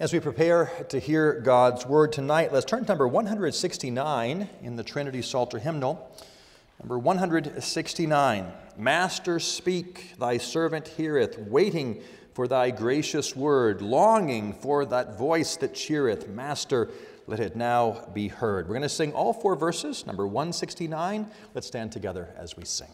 As we prepare to hear God's word tonight, let's turn to number 169 in the Trinity Psalter hymnal. Number 169 Master, speak, thy servant heareth, waiting for thy gracious word, longing for that voice that cheereth. Master, let it now be heard. We're going to sing all four verses, number 169. Let's stand together as we sing.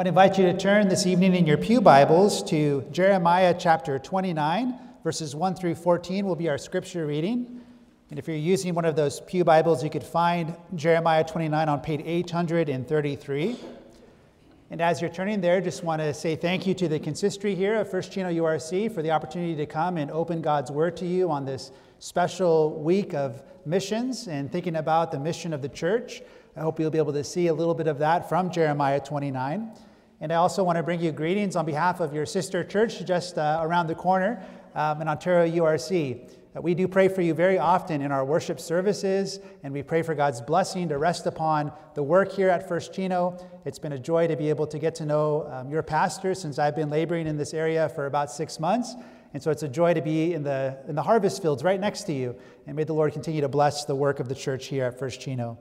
I'd invite you to turn this evening in your Pew Bibles to Jeremiah chapter 29, verses 1 through 14 will be our scripture reading. And if you're using one of those Pew Bibles, you could find Jeremiah 29 on page 833. And as you're turning there, just want to say thank you to the consistory here of First Chino URC for the opportunity to come and open God's Word to you on this special week of missions and thinking about the mission of the church. I hope you'll be able to see a little bit of that from Jeremiah 29. And I also want to bring you greetings on behalf of your sister church just uh, around the corner um, in Ontario URC. Uh, we do pray for you very often in our worship services, and we pray for God's blessing to rest upon the work here at First Chino. It's been a joy to be able to get to know um, your pastor since I've been laboring in this area for about six months. And so it's a joy to be in the, in the harvest fields right next to you. And may the Lord continue to bless the work of the church here at First Chino.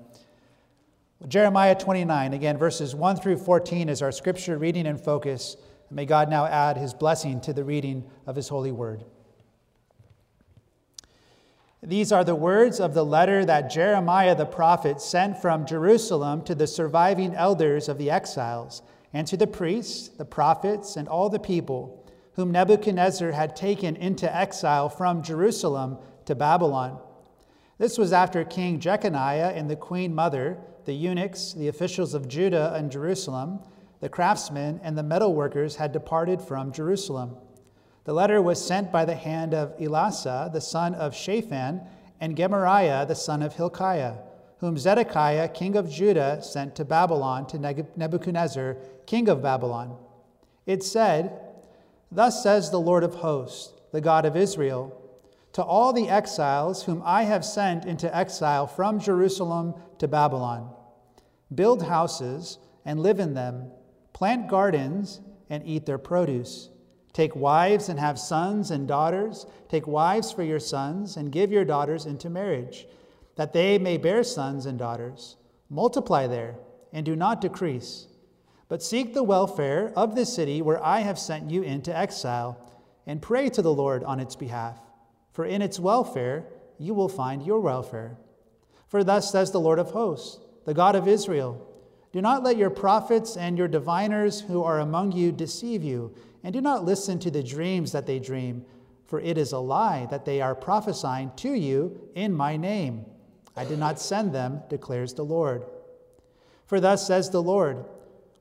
Jeremiah 29, again, verses 1 through 14 is our scripture reading and focus. May God now add his blessing to the reading of his holy word. These are the words of the letter that Jeremiah the prophet sent from Jerusalem to the surviving elders of the exiles, and to the priests, the prophets, and all the people, whom Nebuchadnezzar had taken into exile from Jerusalem to Babylon. This was after King Jeconiah and the queen mother the eunuchs, the officials of Judah and Jerusalem, the craftsmen, and the metalworkers had departed from Jerusalem. The letter was sent by the hand of Elasah, the son of Shaphan, and Gemariah, the son of Hilkiah, whom Zedekiah, king of Judah, sent to Babylon to Nebuchadnezzar, king of Babylon. It said, Thus says the Lord of hosts, the God of Israel to all the exiles whom I have sent into exile from Jerusalem to Babylon. Build houses and live in them, plant gardens and eat their produce. Take wives and have sons and daughters. Take wives for your sons and give your daughters into marriage, that they may bear sons and daughters. Multiply there and do not decrease. But seek the welfare of the city where I have sent you into exile, and pray to the Lord on its behalf. For in its welfare you will find your welfare. For thus says the Lord of hosts, the God of Israel Do not let your prophets and your diviners who are among you deceive you, and do not listen to the dreams that they dream, for it is a lie that they are prophesying to you in my name. I did not send them, declares the Lord. For thus says the Lord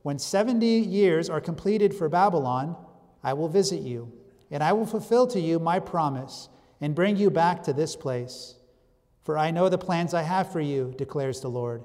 When 70 years are completed for Babylon, I will visit you, and I will fulfill to you my promise, and bring you back to this place. For I know the plans I have for you, declares the Lord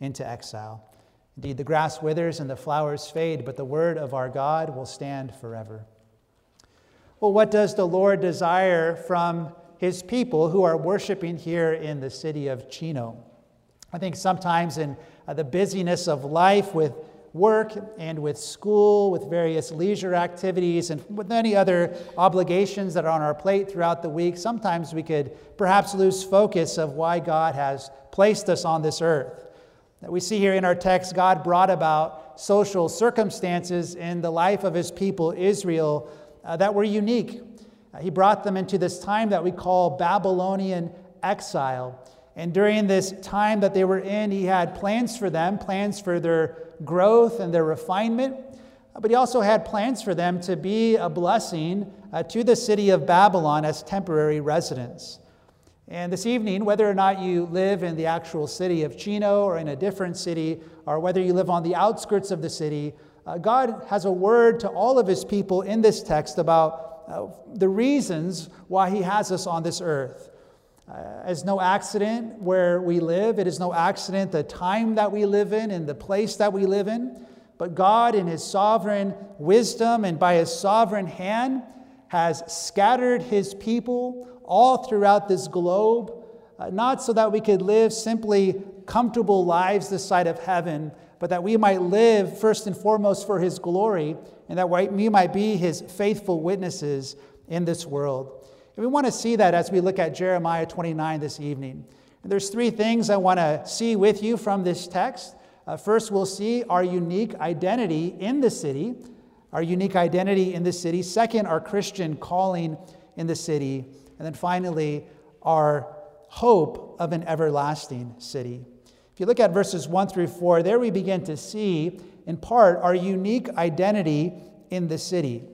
into exile. Indeed, the grass withers and the flowers fade, but the word of our God will stand forever. Well, what does the Lord desire from his people who are worshiping here in the city of Chino? I think sometimes in uh, the busyness of life with work and with school, with various leisure activities, and with many other obligations that are on our plate throughout the week, sometimes we could perhaps lose focus of why God has placed us on this earth. That we see here in our text, God brought about social circumstances in the life of his people, Israel, uh, that were unique. Uh, he brought them into this time that we call Babylonian exile. And during this time that they were in, he had plans for them, plans for their growth and their refinement. But he also had plans for them to be a blessing uh, to the city of Babylon as temporary residents. And this evening, whether or not you live in the actual city of Chino or in a different city, or whether you live on the outskirts of the city, uh, God has a word to all of his people in this text about uh, the reasons why he has us on this earth. Uh, it's no accident where we live. It is no accident the time that we live in and the place that we live in. But God, in His sovereign wisdom and by His sovereign hand, has scattered His people all throughout this globe, uh, not so that we could live simply comfortable lives this side of heaven, but that we might live first and foremost for His glory, and that we might be His faithful witnesses in this world. And we want to see that as we look at Jeremiah 29 this evening. And there's three things I want to see with you from this text. Uh, first, we'll see our unique identity in the city, our unique identity in the city. Second, our Christian calling in the city. And then finally, our hope of an everlasting city. If you look at verses 1 through 4, there we begin to see, in part, our unique identity in the city.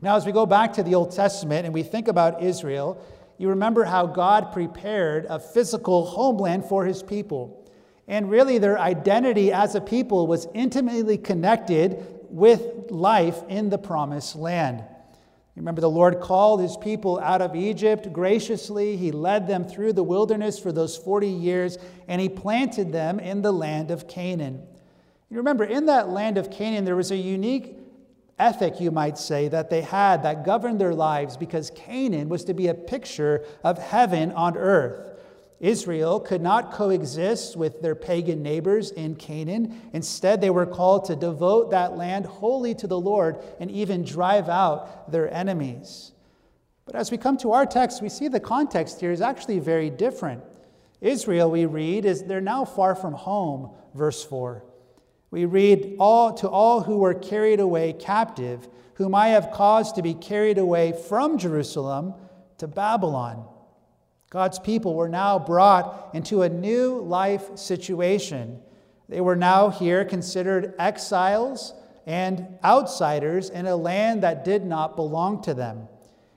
Now, as we go back to the Old Testament and we think about Israel, you remember how God prepared a physical homeland for his people. And really, their identity as a people was intimately connected with life in the promised land. Remember, the Lord called his people out of Egypt graciously. He led them through the wilderness for those 40 years, and he planted them in the land of Canaan. You remember, in that land of Canaan, there was a unique ethic, you might say, that they had that governed their lives because Canaan was to be a picture of heaven on earth. Israel could not coexist with their pagan neighbors in Canaan. Instead, they were called to devote that land wholly to the Lord and even drive out their enemies. But as we come to our text, we see the context here is actually very different. Israel, we read, is they're now far from home, verse 4. We read, all, To all who were carried away captive, whom I have caused to be carried away from Jerusalem to Babylon. God's people were now brought into a new life situation. They were now here considered exiles and outsiders in a land that did not belong to them.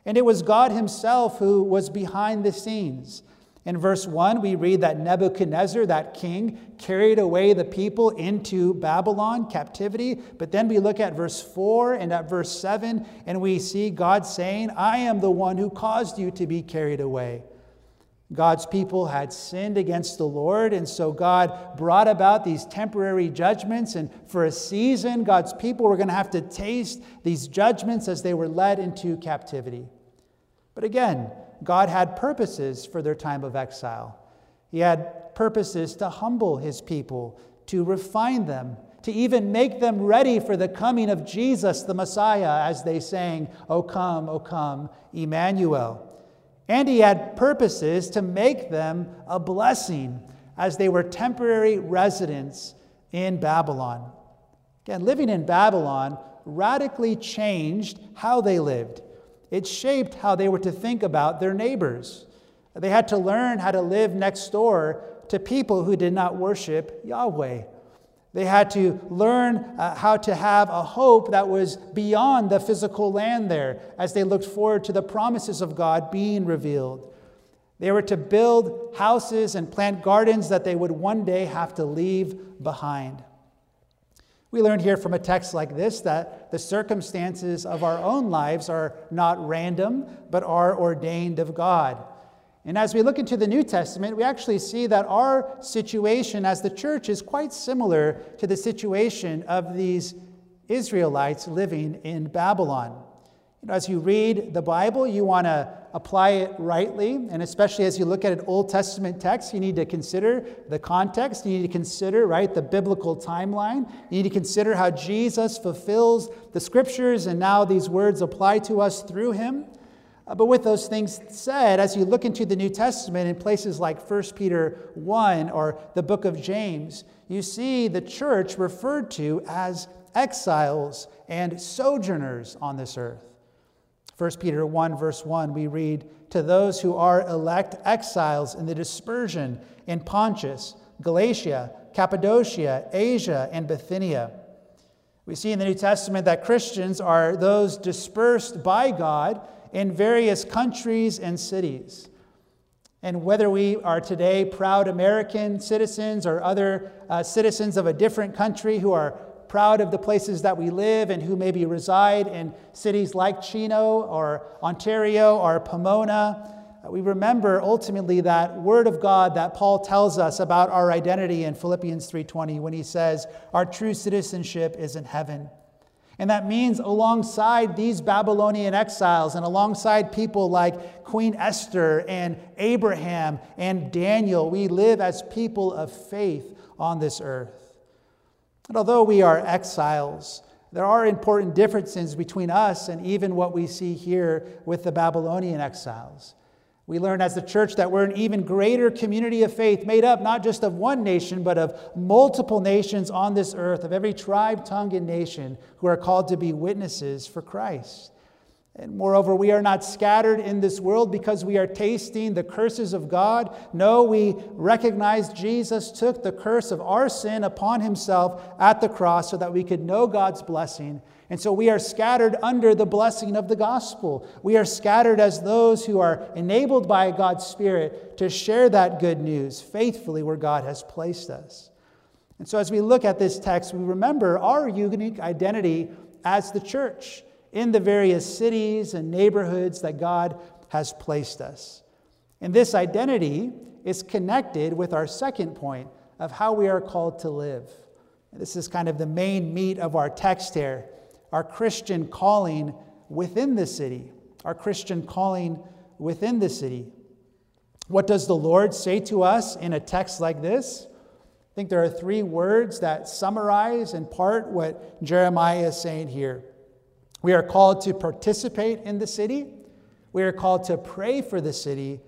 And it was God Himself who was behind the scenes. In verse 1, we read that Nebuchadnezzar, that king, carried away the people into Babylon captivity. But then we look at verse 4 and at verse 7, and we see God saying, I am the one who caused you to be carried away. God's people had sinned against the Lord, and so God brought about these temporary judgments. And for a season, God's people were going to have to taste these judgments as they were led into captivity. But again, God had purposes for their time of exile. He had purposes to humble his people, to refine them, to even make them ready for the coming of Jesus, the Messiah, as they sang, O come, O come, Emmanuel. And he had purposes to make them a blessing as they were temporary residents in Babylon. Again, living in Babylon radically changed how they lived. It shaped how they were to think about their neighbors. They had to learn how to live next door to people who did not worship Yahweh. They had to learn uh, how to have a hope that was beyond the physical land there as they looked forward to the promises of God being revealed. They were to build houses and plant gardens that they would one day have to leave behind. We learn here from a text like this that the circumstances of our own lives are not random, but are ordained of God. And as we look into the New Testament, we actually see that our situation as the church is quite similar to the situation of these Israelites living in Babylon. You know, as you read the Bible, you want to apply it rightly, and especially as you look at an Old Testament text, you need to consider the context. You need to consider, right, the biblical timeline. You need to consider how Jesus fulfills the scriptures, and now these words apply to us through him. Uh, but with those things said, as you look into the New Testament in places like 1 Peter 1 or the book of James, you see the church referred to as exiles and sojourners on this earth. 1 Peter 1, verse 1, we read, To those who are elect exiles in the dispersion in Pontus, Galatia, Cappadocia, Asia, and Bithynia. We see in the New Testament that Christians are those dispersed by God in various countries and cities. And whether we are today proud American citizens or other uh, citizens of a different country who are proud of the places that we live and who maybe reside in cities like Chino or Ontario or Pomona, uh, we remember ultimately that word of God that Paul tells us about our identity in Philippians 3:20 when he says our true citizenship is in heaven. And that means alongside these Babylonian exiles and alongside people like Queen Esther and Abraham and Daniel, we live as people of faith on this earth. And although we are exiles, there are important differences between us and even what we see here with the Babylonian exiles. We learn as the church that we're an even greater community of faith, made up not just of one nation, but of multiple nations on this earth, of every tribe, tongue, and nation who are called to be witnesses for Christ. And moreover, we are not scattered in this world because we are tasting the curses of God. No, we recognize Jesus took the curse of our sin upon himself at the cross so that we could know God's blessing and so we are scattered under the blessing of the gospel. We are scattered as those who are enabled by God's Spirit to share that good news faithfully where God has placed us. And so as we look at this text, we remember our unique identity as the church in the various cities and neighborhoods that God has placed us. And this identity is connected with our second point of how we are called to live. This is kind of the main meat of our text here our Christian calling within the city. Our Christian calling within the city. What does the Lord say to us in a text like this? I think there are three words that summarize in part what Jeremiah is saying here. We are called to participate in the city, we are called to pray for the city,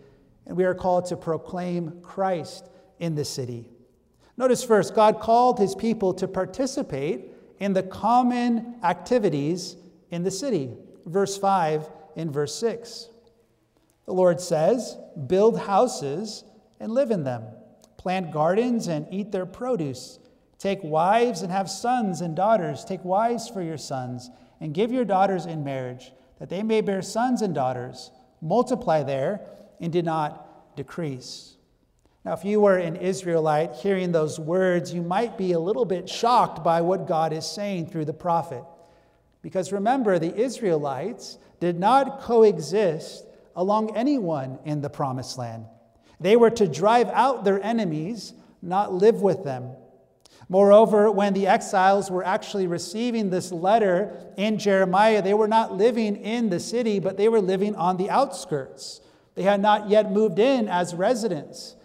and we are called to proclaim Christ in the city. Notice first, God called his people to participate in the common activities in the city. Verse 5 and verse 6. The Lord says, Build houses and live in them, plant gardens and eat their produce. Take wives and have sons and daughters. Take wives for your sons, and give your daughters in marriage, that they may bear sons and daughters. Multiply there and do not decrease. Now, if you were an Israelite hearing those words, you might be a little bit shocked by what God is saying through the prophet. Because remember, the Israelites did not coexist along anyone in the promised land. They were to drive out their enemies, not live with them. Moreover, when the exiles were actually receiving this letter in Jeremiah, they were not living in the city, but they were living on the outskirts. They had not yet moved in as residents.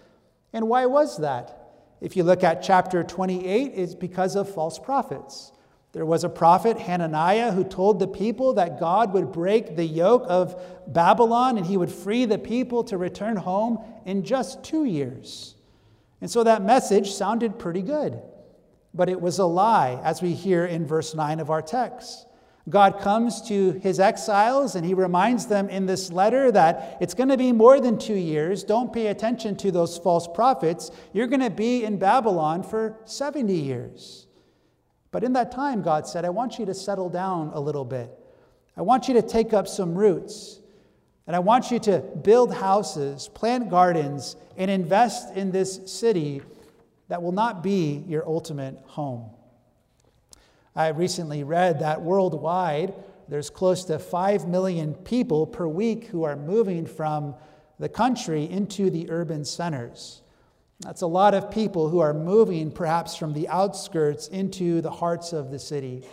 And why was that? If you look at chapter 28, it's because of false prophets. There was a prophet, Hananiah, who told the people that God would break the yoke of Babylon and he would free the people to return home in just two years. And so that message sounded pretty good but it was a lie, as we hear in verse 9 of our text. God comes to his exiles and he reminds them in this letter that it's going to be more than two years. Don't pay attention to those false prophets. You're going to be in Babylon for 70 years. But in that time, God said, I want you to settle down a little bit. I want you to take up some roots. And I want you to build houses, plant gardens, and invest in this city that will not be your ultimate home. I recently read that worldwide, there's close to 5 million people per week who are moving from the country into the urban centers. That's a lot of people who are moving perhaps from the outskirts into the hearts of the city.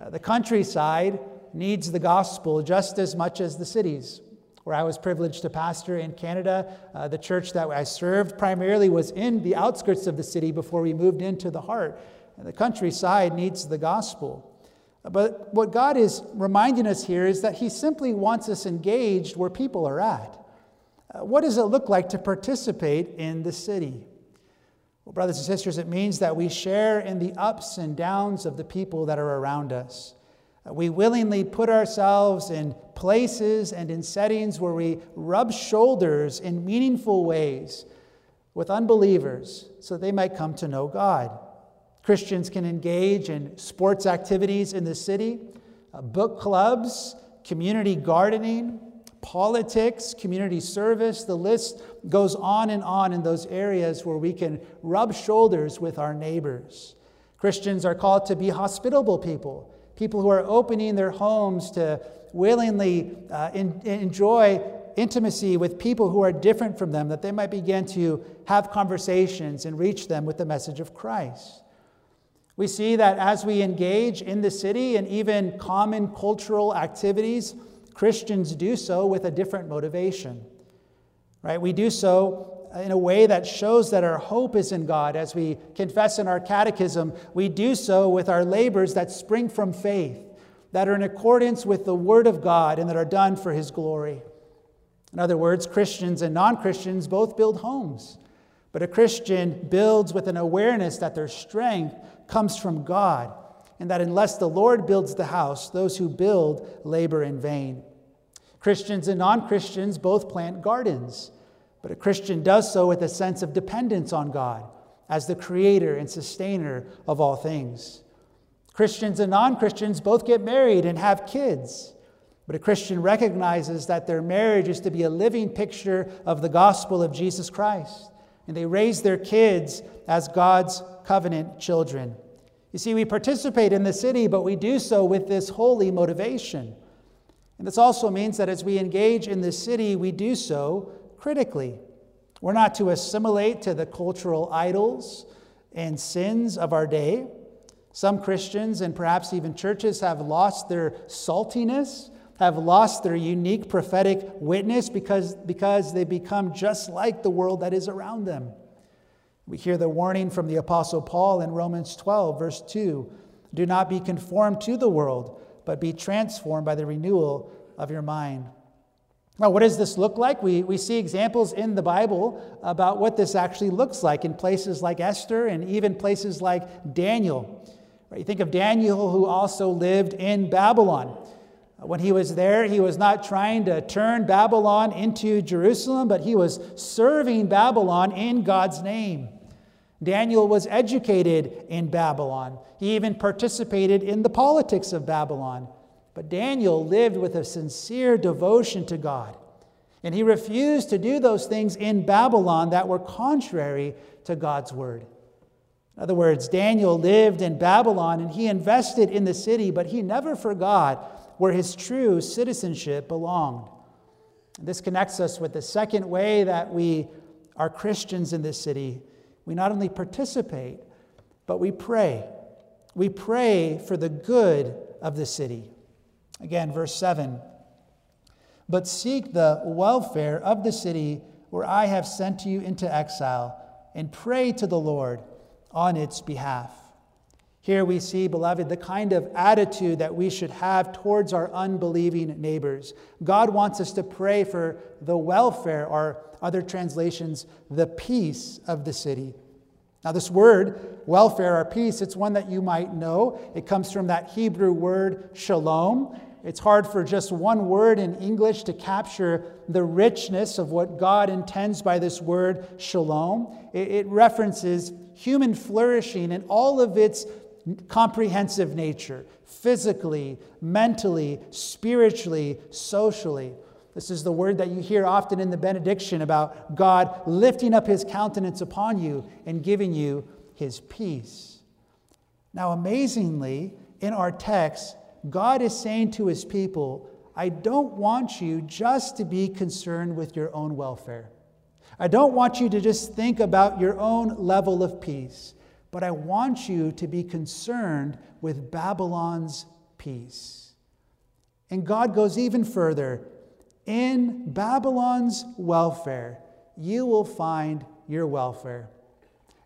Uh, the countryside needs the gospel just as much as the cities where I was privileged to pastor in Canada. Uh, the church that I served primarily was in the outskirts of the city before we moved into the heart. The countryside needs the gospel. But what God is reminding us here is that He simply wants us engaged where people are at. Uh, what does it look like to participate in the city? Well, brothers and sisters, it means that we share in the ups and downs of the people that are around us. We willingly put ourselves in places and in settings where we rub shoulders in meaningful ways with unbelievers so they might come to know God. Christians can engage in sports activities in the city, uh, book clubs, community gardening, politics, community service. The list goes on and on in those areas where we can rub shoulders with our neighbors. Christians are called to be hospitable people people who are opening their homes to willingly uh, in, enjoy intimacy with people who are different from them, that they might begin to have conversations and reach them with the message of Christ. We see that as we engage in the city and even common cultural activities, Christians do so with a different motivation. Right? We do so in a way that shows that our hope is in God. As we confess in our catechism, we do so with our labors that spring from faith, that are in accordance with the Word of God, and that are done for His glory. In other words, Christians and non Christians both build homes, but a Christian builds with an awareness that their strength comes from God, and that unless the Lord builds the house, those who build labor in vain. Christians and non Christians both plant gardens but a Christian does so with a sense of dependence on God as the creator and sustainer of all things. Christians and non Christians both get married and have kids. But a Christian recognizes that their marriage is to be a living picture of the gospel of Jesus Christ. And they raise their kids as God's covenant children. You see, we participate in the city, but we do so with this holy motivation. And this also means that as we engage in the city, we do so critically. We're not to assimilate to the cultural idols and sins of our day. Some Christians and perhaps even churches have lost their saltiness, have lost their unique prophetic witness because, because they become just like the world that is around them. We hear the warning from the Apostle Paul in Romans 12, verse 2 Do not be conformed to the world, but be transformed by the renewal of your mind. Now, what does this look like? We, we see examples in the Bible about what this actually looks like in places like Esther and even places like Daniel. Right? You think of Daniel, who also lived in Babylon. When he was there, he was not trying to turn Babylon into Jerusalem, but he was serving Babylon in God's name. Daniel was educated in Babylon. He even participated in the politics of Babylon. But Daniel lived with a sincere devotion to God. And he refused to do those things in Babylon that were contrary to God's word. In other words, Daniel lived in Babylon and he invested in the city, but he never forgot where his true citizenship belonged. This connects us with the second way that we are Christians in this city, we not only participate, but we pray. We pray for the good of the city. Again, verse 7 But seek the welfare of the city where I have sent you into exile, and pray to the Lord on its behalf. Here we see, beloved, the kind of attitude that we should have towards our unbelieving neighbors. God wants us to pray for the welfare, or other translations, the peace of the city. Now, this word, welfare or peace, it's one that you might know. It comes from that Hebrew word shalom. It's hard for just one word in English to capture the richness of what God intends by this word shalom. It, references human flourishing in all of its comprehensive nature physically, mentally, spiritually, socially. This is the word that you hear often in the benediction about God lifting up his countenance upon you and giving you his peace. Now, amazingly, in our text, God is saying to his people, I don't want you just to be concerned with your own welfare. I don't want you to just think about your own level of peace, but I want you to be concerned with Babylon's peace. And God goes even further in Babylon's welfare, you will find your welfare.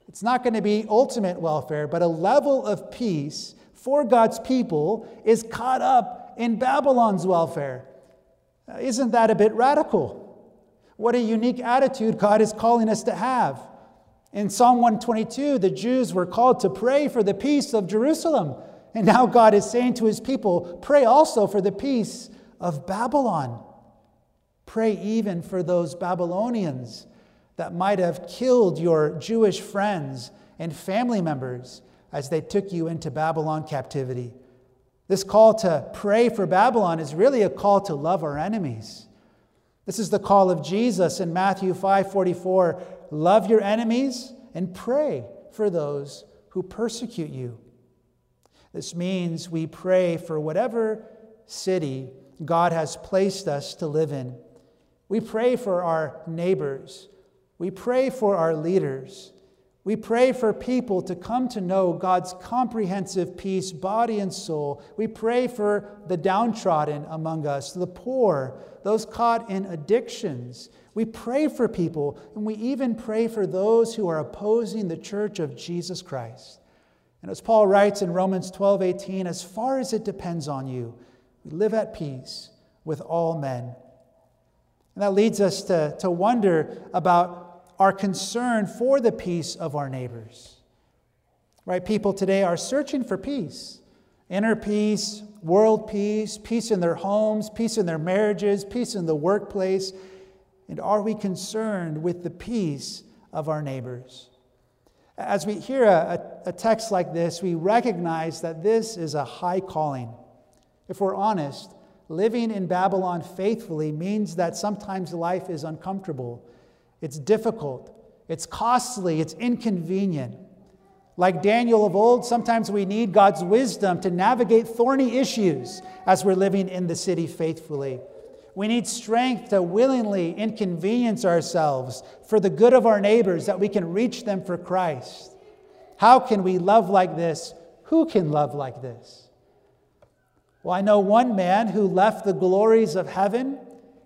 It's not going to be ultimate welfare, but a level of peace for God's people is caught up in Babylon's welfare. Isn't that a bit radical? What a unique attitude God is calling us to have. In Psalm 122, the Jews were called to pray for the peace of Jerusalem. And now God is saying to his people, pray also for the peace of Babylon. Pray even for those Babylonians that might have killed your Jewish friends and family members as they took you into Babylon captivity. This call to pray for Babylon is really a call to love our enemies. This is the call of Jesus in Matthew 5:44, love your enemies and pray for those who persecute you. This means we pray for whatever city God has placed us to live in. We pray for our neighbors. We pray for our leaders. We pray for people to come to know God's comprehensive peace, body and soul. We pray for the downtrodden among us, the poor, those caught in addictions. We pray for people, and we even pray for those who are opposing the church of Jesus Christ. And as Paul writes in Romans 12 18, as far as it depends on you, we live at peace with all men. And that leads us to, to wonder about our concern for the peace of our neighbors. Right? People today are searching for peace inner peace, world peace, peace in their homes, peace in their marriages, peace in the workplace. And are we concerned with the peace of our neighbors? As we hear a, a, text like this, we recognize that this is a high calling. If we're honest, living in Babylon faithfully means that sometimes life is uncomfortable, it's difficult, it's costly, it's inconvenient. Like Daniel of old, sometimes we need God's wisdom to navigate thorny issues as we're living in the city faithfully. We need strength to willingly inconvenience ourselves for the good of our neighbors that we can reach them for Christ. How can we love like this? Who can love like this? Well, I know one man who left the glories of heaven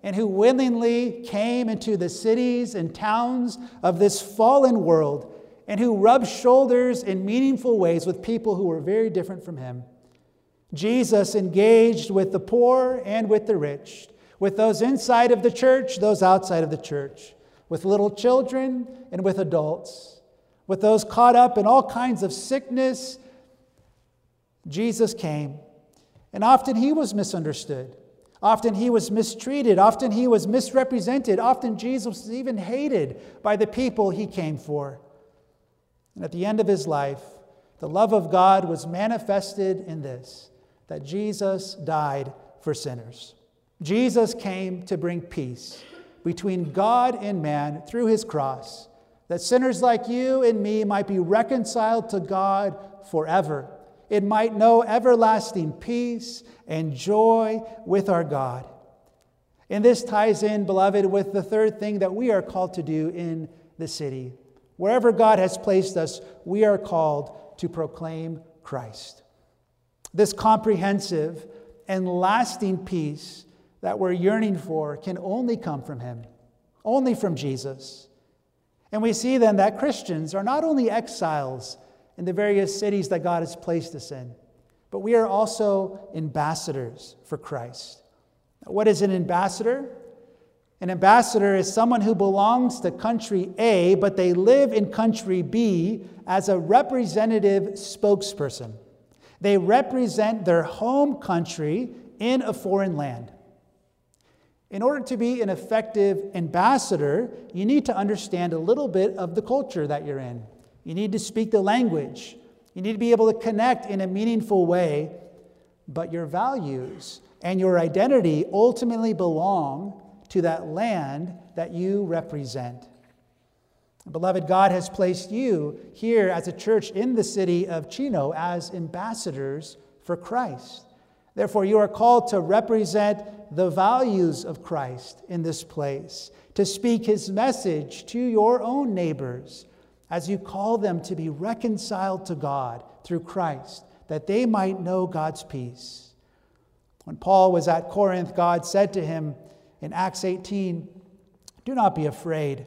and who willingly came into the cities and towns of this fallen world and who rubbed shoulders in meaningful ways with people who were very different from him. Jesus engaged with the poor and with the rich, with those inside of the church, those outside of the church, with little children and with adults, with those caught up in all kinds of sickness. Jesus came and often he was misunderstood. Often he was mistreated. Often he was misrepresented. Often Jesus was even hated by the people he came for. And at the end of his life, the love of God was manifested in this that Jesus died for sinners. Jesus came to bring peace between God and man through his cross, that sinners like you and me might be reconciled to God forever it might know everlasting peace and joy with our God. And this ties in, beloved, with the third thing that we are called to do in the city. Wherever God has placed us, we are called to proclaim Christ. This comprehensive and lasting peace that we're yearning for can only come from Him, only from Jesus. And we see then that Christians are not only exiles in the various cities that God has placed us in, but we are also ambassadors for Christ. What is an ambassador? An ambassador is someone who belongs to country A, but they live in country B as a representative spokesperson. They represent their home country in a foreign land. In order to be an effective ambassador, you need to understand a little bit of the culture that you're in. You need to speak the language. You need to be able to connect in a meaningful way. But your values and your identity ultimately belong to that land that you represent. Beloved, God has placed you here as a church in the city of Chino as ambassadors for Christ. Therefore, you are called to represent the values of Christ in this place, to speak his message to your own neighbors as you call them to be reconciled to God through Christ, that they might know God's peace. When Paul was at Corinth, God said to him in Acts 18, Do not be afraid,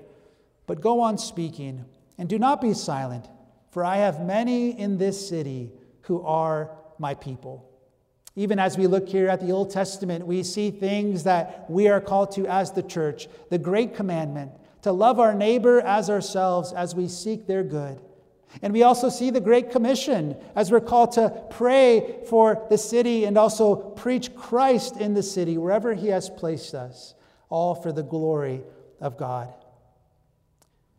but go on speaking, and do not be silent, for I have many in this city who are my people. Even as we look here at the Old Testament, we see things that we are called to as the church the great commandment to love our neighbor as ourselves as we seek their good. And we also see the Great Commission as we're called to pray for the city and also preach Christ in the city wherever He has placed us, all for the glory of God.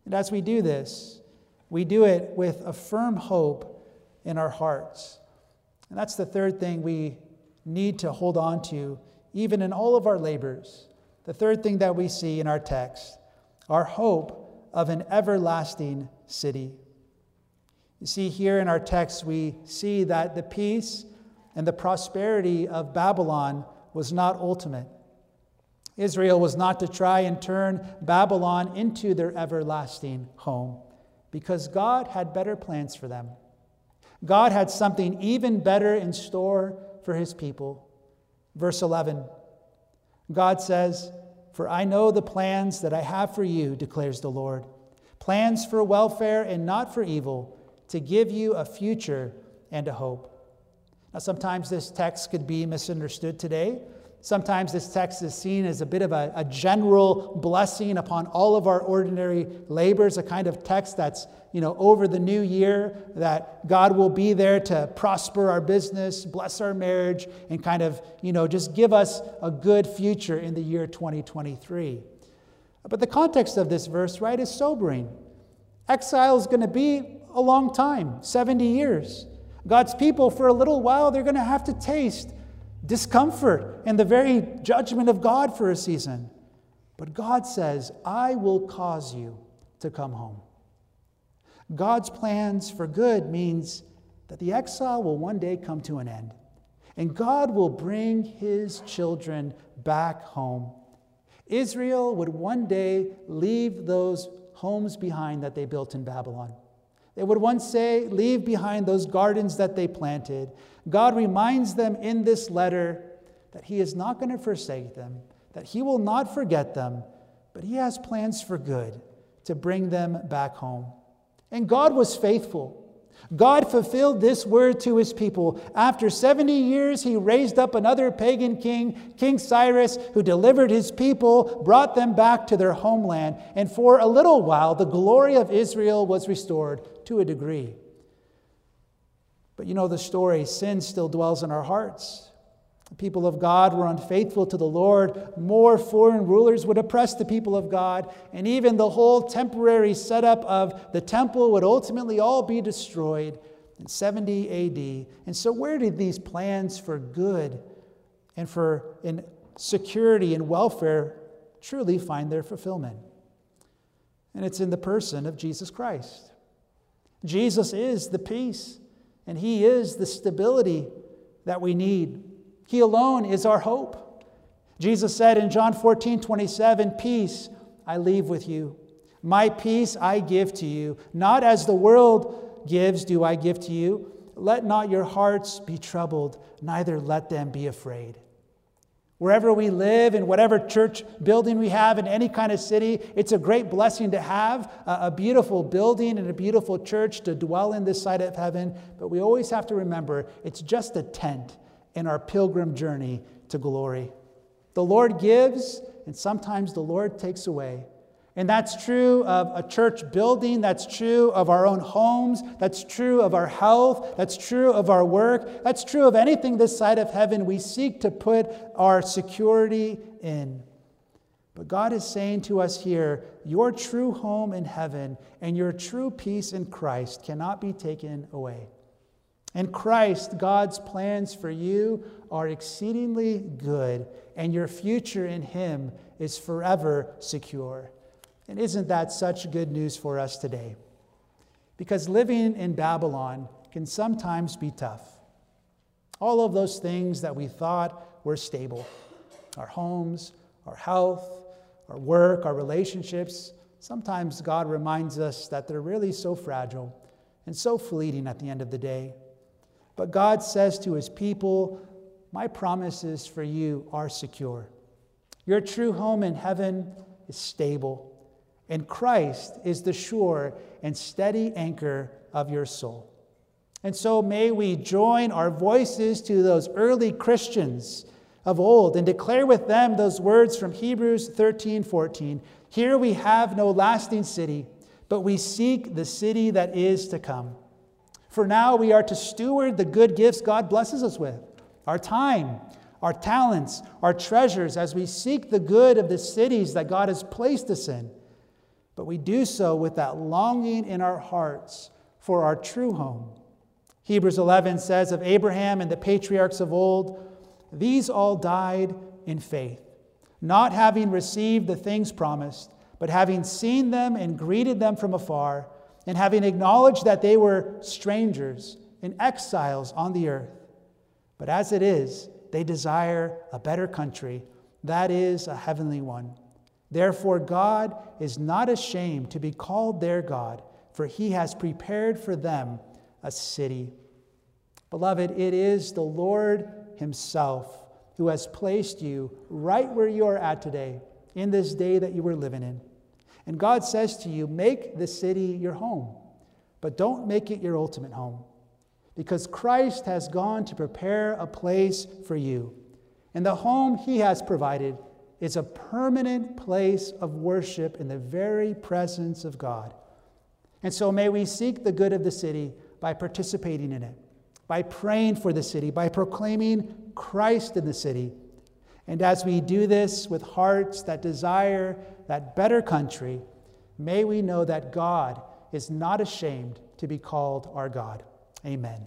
And as we do this, we do it with a firm hope in our hearts. And that's the third thing we need to hold on to, even in all of our labors. The third thing that we see in our text our hope of an everlasting city. You see, here in our text, we see that the peace and the prosperity of Babylon was not ultimate. Israel was not to try and turn Babylon into their everlasting home because God had better plans for them. God had something even better in store for his people. Verse 11 God says, For I know the plans that I have for you, declares the Lord plans for welfare and not for evil, to give you a future and a hope. Now, sometimes this text could be misunderstood today Sometimes this text is seen as a bit of a, a, general blessing upon all of our ordinary labors, a kind of text that's, you know, over the new year, that God will be there to prosper our business, bless our marriage, and kind of, you know, just give us a good future in the year 2023. But the context of this verse, right, is sobering. Exile is going to be a long time 70 years. God's people, for a little while, they're going to have to taste discomfort and the very judgment of God for a season. But God says, I will cause you to come home. God's plans for good means that the exile will one day come to an end, and God will bring his children back home. Israel would one day leave those homes behind that they built in Babylon. They would once say, Leave behind those gardens that they planted. God reminds them in this letter that He is not going to forsake them, that He will not forget them, but He has plans for good to bring them back home. And God was faithful. God fulfilled this word to his people. After 70 years, he raised up another pagan king, King Cyrus, who delivered his people, brought them back to their homeland, and for a little while, the glory of Israel was restored to a degree. But you know the story sin still dwells in our hearts. The people of God were unfaithful to the Lord. More foreign rulers would oppress the people of God. And even the whole temporary setup of the temple would ultimately all be destroyed in 70 AD. And so, where did these plans for good and for in security and welfare truly find their fulfillment? And it's in the person of Jesus Christ. Jesus is the peace, and He is the stability that we need. He alone is our hope. Jesus said in John 14, 27, Peace I leave with you. My peace I give to you, not as the world gives, do I give to you. Let not your hearts be troubled, neither let them be afraid. Wherever we live, in whatever church building we have, in any kind of city, it's a great blessing to have a, beautiful building and a beautiful church to dwell in this side of heaven. But we always have to remember it's just a tent in our pilgrim journey to glory. The Lord gives, and sometimes the Lord takes away. And that's true of a church building. That's true of our own homes. That's true of our health. That's true of our work. That's true of anything this side of heaven we seek to put our security in. But God is saying to us here your true home in heaven and your true peace in Christ cannot be taken away. In Christ, God's plans for you are exceedingly good, and your future in Him is forever secure. And isn't that such good news for us today? Because living in Babylon can sometimes be tough. All of those things that we thought were stable our homes, our health, our work, our relationships sometimes God reminds us that they're really so fragile and so fleeting at the end of the day. But God says to his people, My promises for you are secure. Your true home in heaven is stable and Christ is the sure and steady anchor of your soul. And so may we join our voices to those early Christians of old and declare with them those words from Hebrews 13 14. Here we have no lasting city, but we seek the city that is to come. For now we are to steward the good gifts God blesses us with our time, our talents, our treasures, as we seek the good of the cities that God has placed us in but we do so with that longing in our hearts for our true home. Hebrews 11 says of Abraham and the patriarchs of old, these all died in faith, not having received the things promised, but having seen them and greeted them from afar, and having acknowledged that they were strangers and exiles on the earth. But as it is, they desire a better country, that is, a heavenly one. Therefore, God is not ashamed to be called their God, for he has prepared for them a city. Beloved, it is the Lord Himself who has placed you right where you are at today, in this day that you were living in. And God says to you, make the city your home, but don't make it your ultimate home, because Christ has gone to prepare a place for you. And the home He has provided is a permanent place of worship in the very presence of God. And so may we seek the good of the city by participating in it, by praying for the city, by proclaiming Christ in the city. And as we do this with hearts that desire that better country, may we know that God is not ashamed to be called our God. Amen.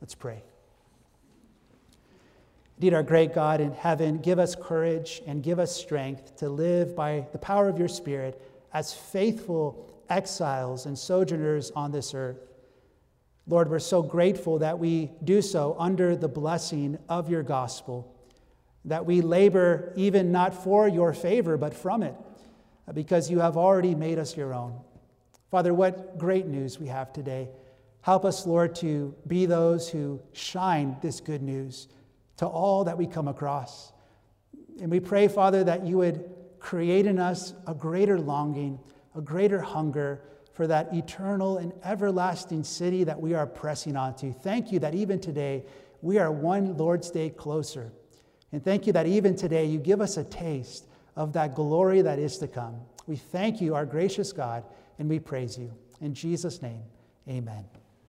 Let's pray. Indeed, our great God in heaven, give us courage and give us strength to live by the power of your Spirit as faithful exiles and sojourners on this earth. Lord, we're so grateful that we do so under the blessing of your gospel, that we labor even not for your favor, but from it, because you have already made us your own. Father, what great news we have today. Help us, Lord, to be those who shine this good news to all that we come across. And we pray, Father, that you would create in us a greater longing, a greater hunger for that eternal and everlasting city that we are pressing onto. Thank you that even today we are one Lord's Day closer. And thank you that even today you give us a taste of that glory that is to come. We thank you, our gracious God, and we praise you. In Jesus' name, amen.